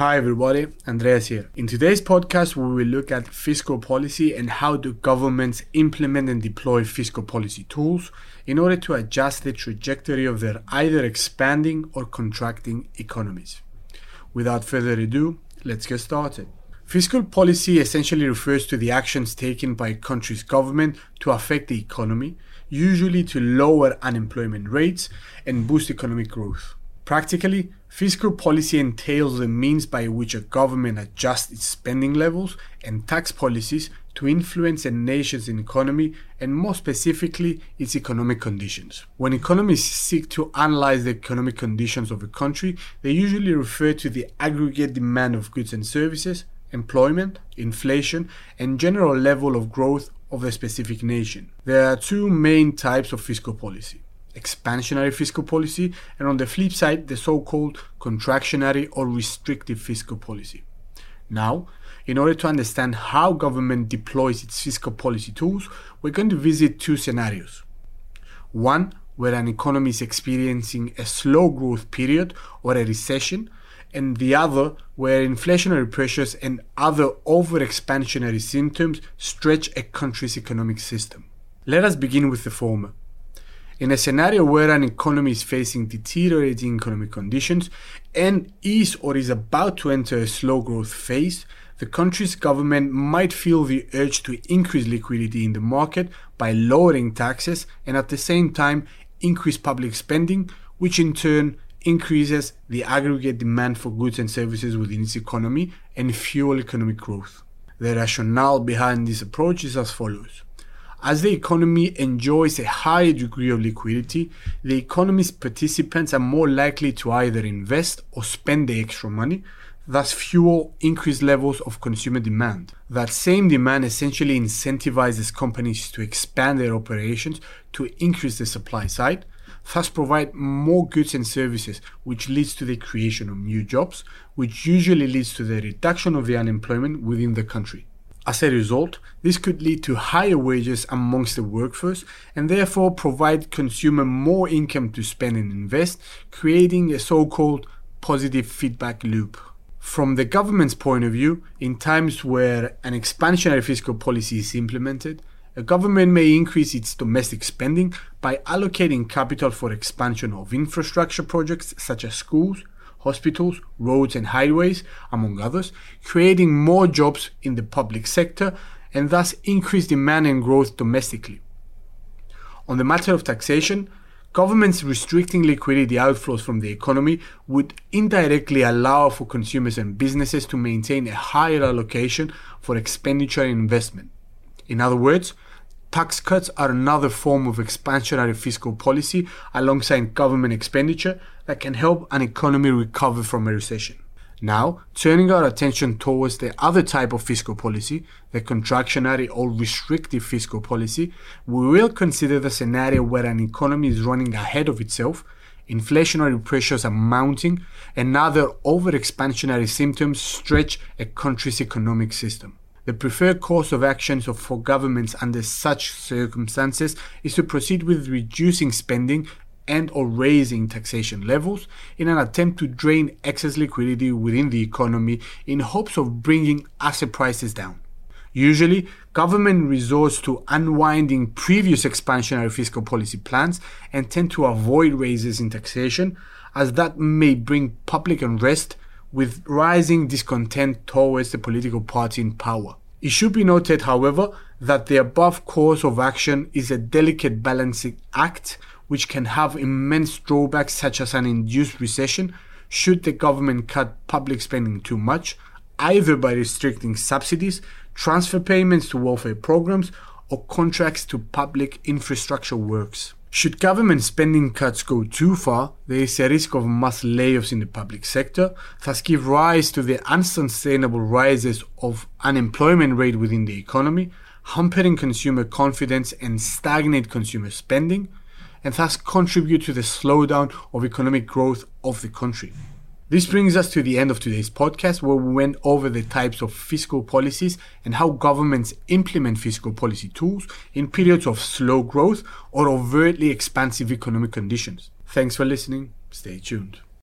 Hi everybody, Andreas here. In today's podcast, we will look at fiscal policy and how do governments implement and deploy fiscal policy tools in order to adjust the trajectory of their either expanding or contracting economies. Without further ado, let's get started. Fiscal policy essentially refers to the actions taken by a country's government to affect the economy, usually to lower unemployment rates and boost economic growth. Practically, fiscal policy entails the means by which a government adjusts its spending levels and tax policies to influence a nation's economy and more specifically its economic conditions. When economists seek to analyze the economic conditions of a country, they usually refer to the aggregate demand of goods and services, employment, inflation, and general level of growth of a specific nation. There are two main types of fiscal policy expansionary fiscal policy, and on the flip side, the so called contractionary or restrictive fiscal policy. Now, in order to understand how government deploys its fiscal policy tools, we're going to visit two scenarios. One, where an economy is experiencing a slow growth period or a recession, and the other, where inflationary pressures and other over expansionary symptoms stretch a country's economic system. Let us begin with the former. In a scenario where an economy is facing deteriorating economic conditions and is or is about to enter a slow growth phase, the country's government might feel the urge to increase liquidity in the market by lowering taxes and at the same time increase public spending, which in turn increases the aggregate demand for goods and services within its economy and fuel economic growth. The rationale behind this approach is as follows. As the economy enjoys a higher degree of liquidity, the economy's participants are more likely to either invest or spend the extra money, thus fuel increased levels of consumer demand. That same demand essentially incentivizes companies to expand their operations to increase the supply side, thus provide more goods and services, which leads to the creation of new jobs, which usually leads to the reduction of the unemployment within the country. As a result, this could lead to higher wages amongst the workforce and therefore provide consumer more income to spend and invest, creating a so-called positive feedback loop. From the government's point of view, in times where an expansionary fiscal policy is implemented, a government may increase its domestic spending by allocating capital for expansion of infrastructure projects such as schools, hospitals, roads, and highways, among others, creating more jobs in the public sector and thus increase demand and growth domestically. On the matter of taxation, governments restricting liquidity outflows from the economy would indirectly allow for consumers and businesses to maintain a higher allocation for expenditure and investment. In other words, Tax cuts are another form of expansionary fiscal policy alongside government expenditure that can help an economy recover from a recession. Now, turning our attention towards the other type of fiscal policy, the contractionary or restrictive fiscal policy, we will consider the scenario where an economy is running ahead of itself, inflationary pressures are mounting, and other over expansionary symptoms stretch a country's economic system. The preferred course of action for governments under such circumstances is to proceed with reducing spending and or raising taxation levels in an attempt to drain excess liquidity within the economy in hopes of bringing asset prices down. Usually, government resorts to unwinding previous expansionary fiscal policy plans and tend to avoid raises in taxation as that may bring public unrest with rising discontent towards the political party in power. It should be noted, however, that the above course of action is a delicate balancing act which can have immense drawbacks such as an induced recession should the government cut public spending too much, either by restricting subsidies, transfer payments to welfare programs, or contracts to public infrastructure works. Should government spending cuts go too far, there is a risk of mass layoffs in the public sector, thus give rise to the unsustainable rises of unemployment rate within the economy, hampering consumer confidence and stagnate consumer spending, and thus contribute to the slowdown of economic growth of the country. This brings us to the end of today's podcast, where we went over the types of fiscal policies and how governments implement fiscal policy tools in periods of slow growth or overtly expansive economic conditions. Thanks for listening. Stay tuned.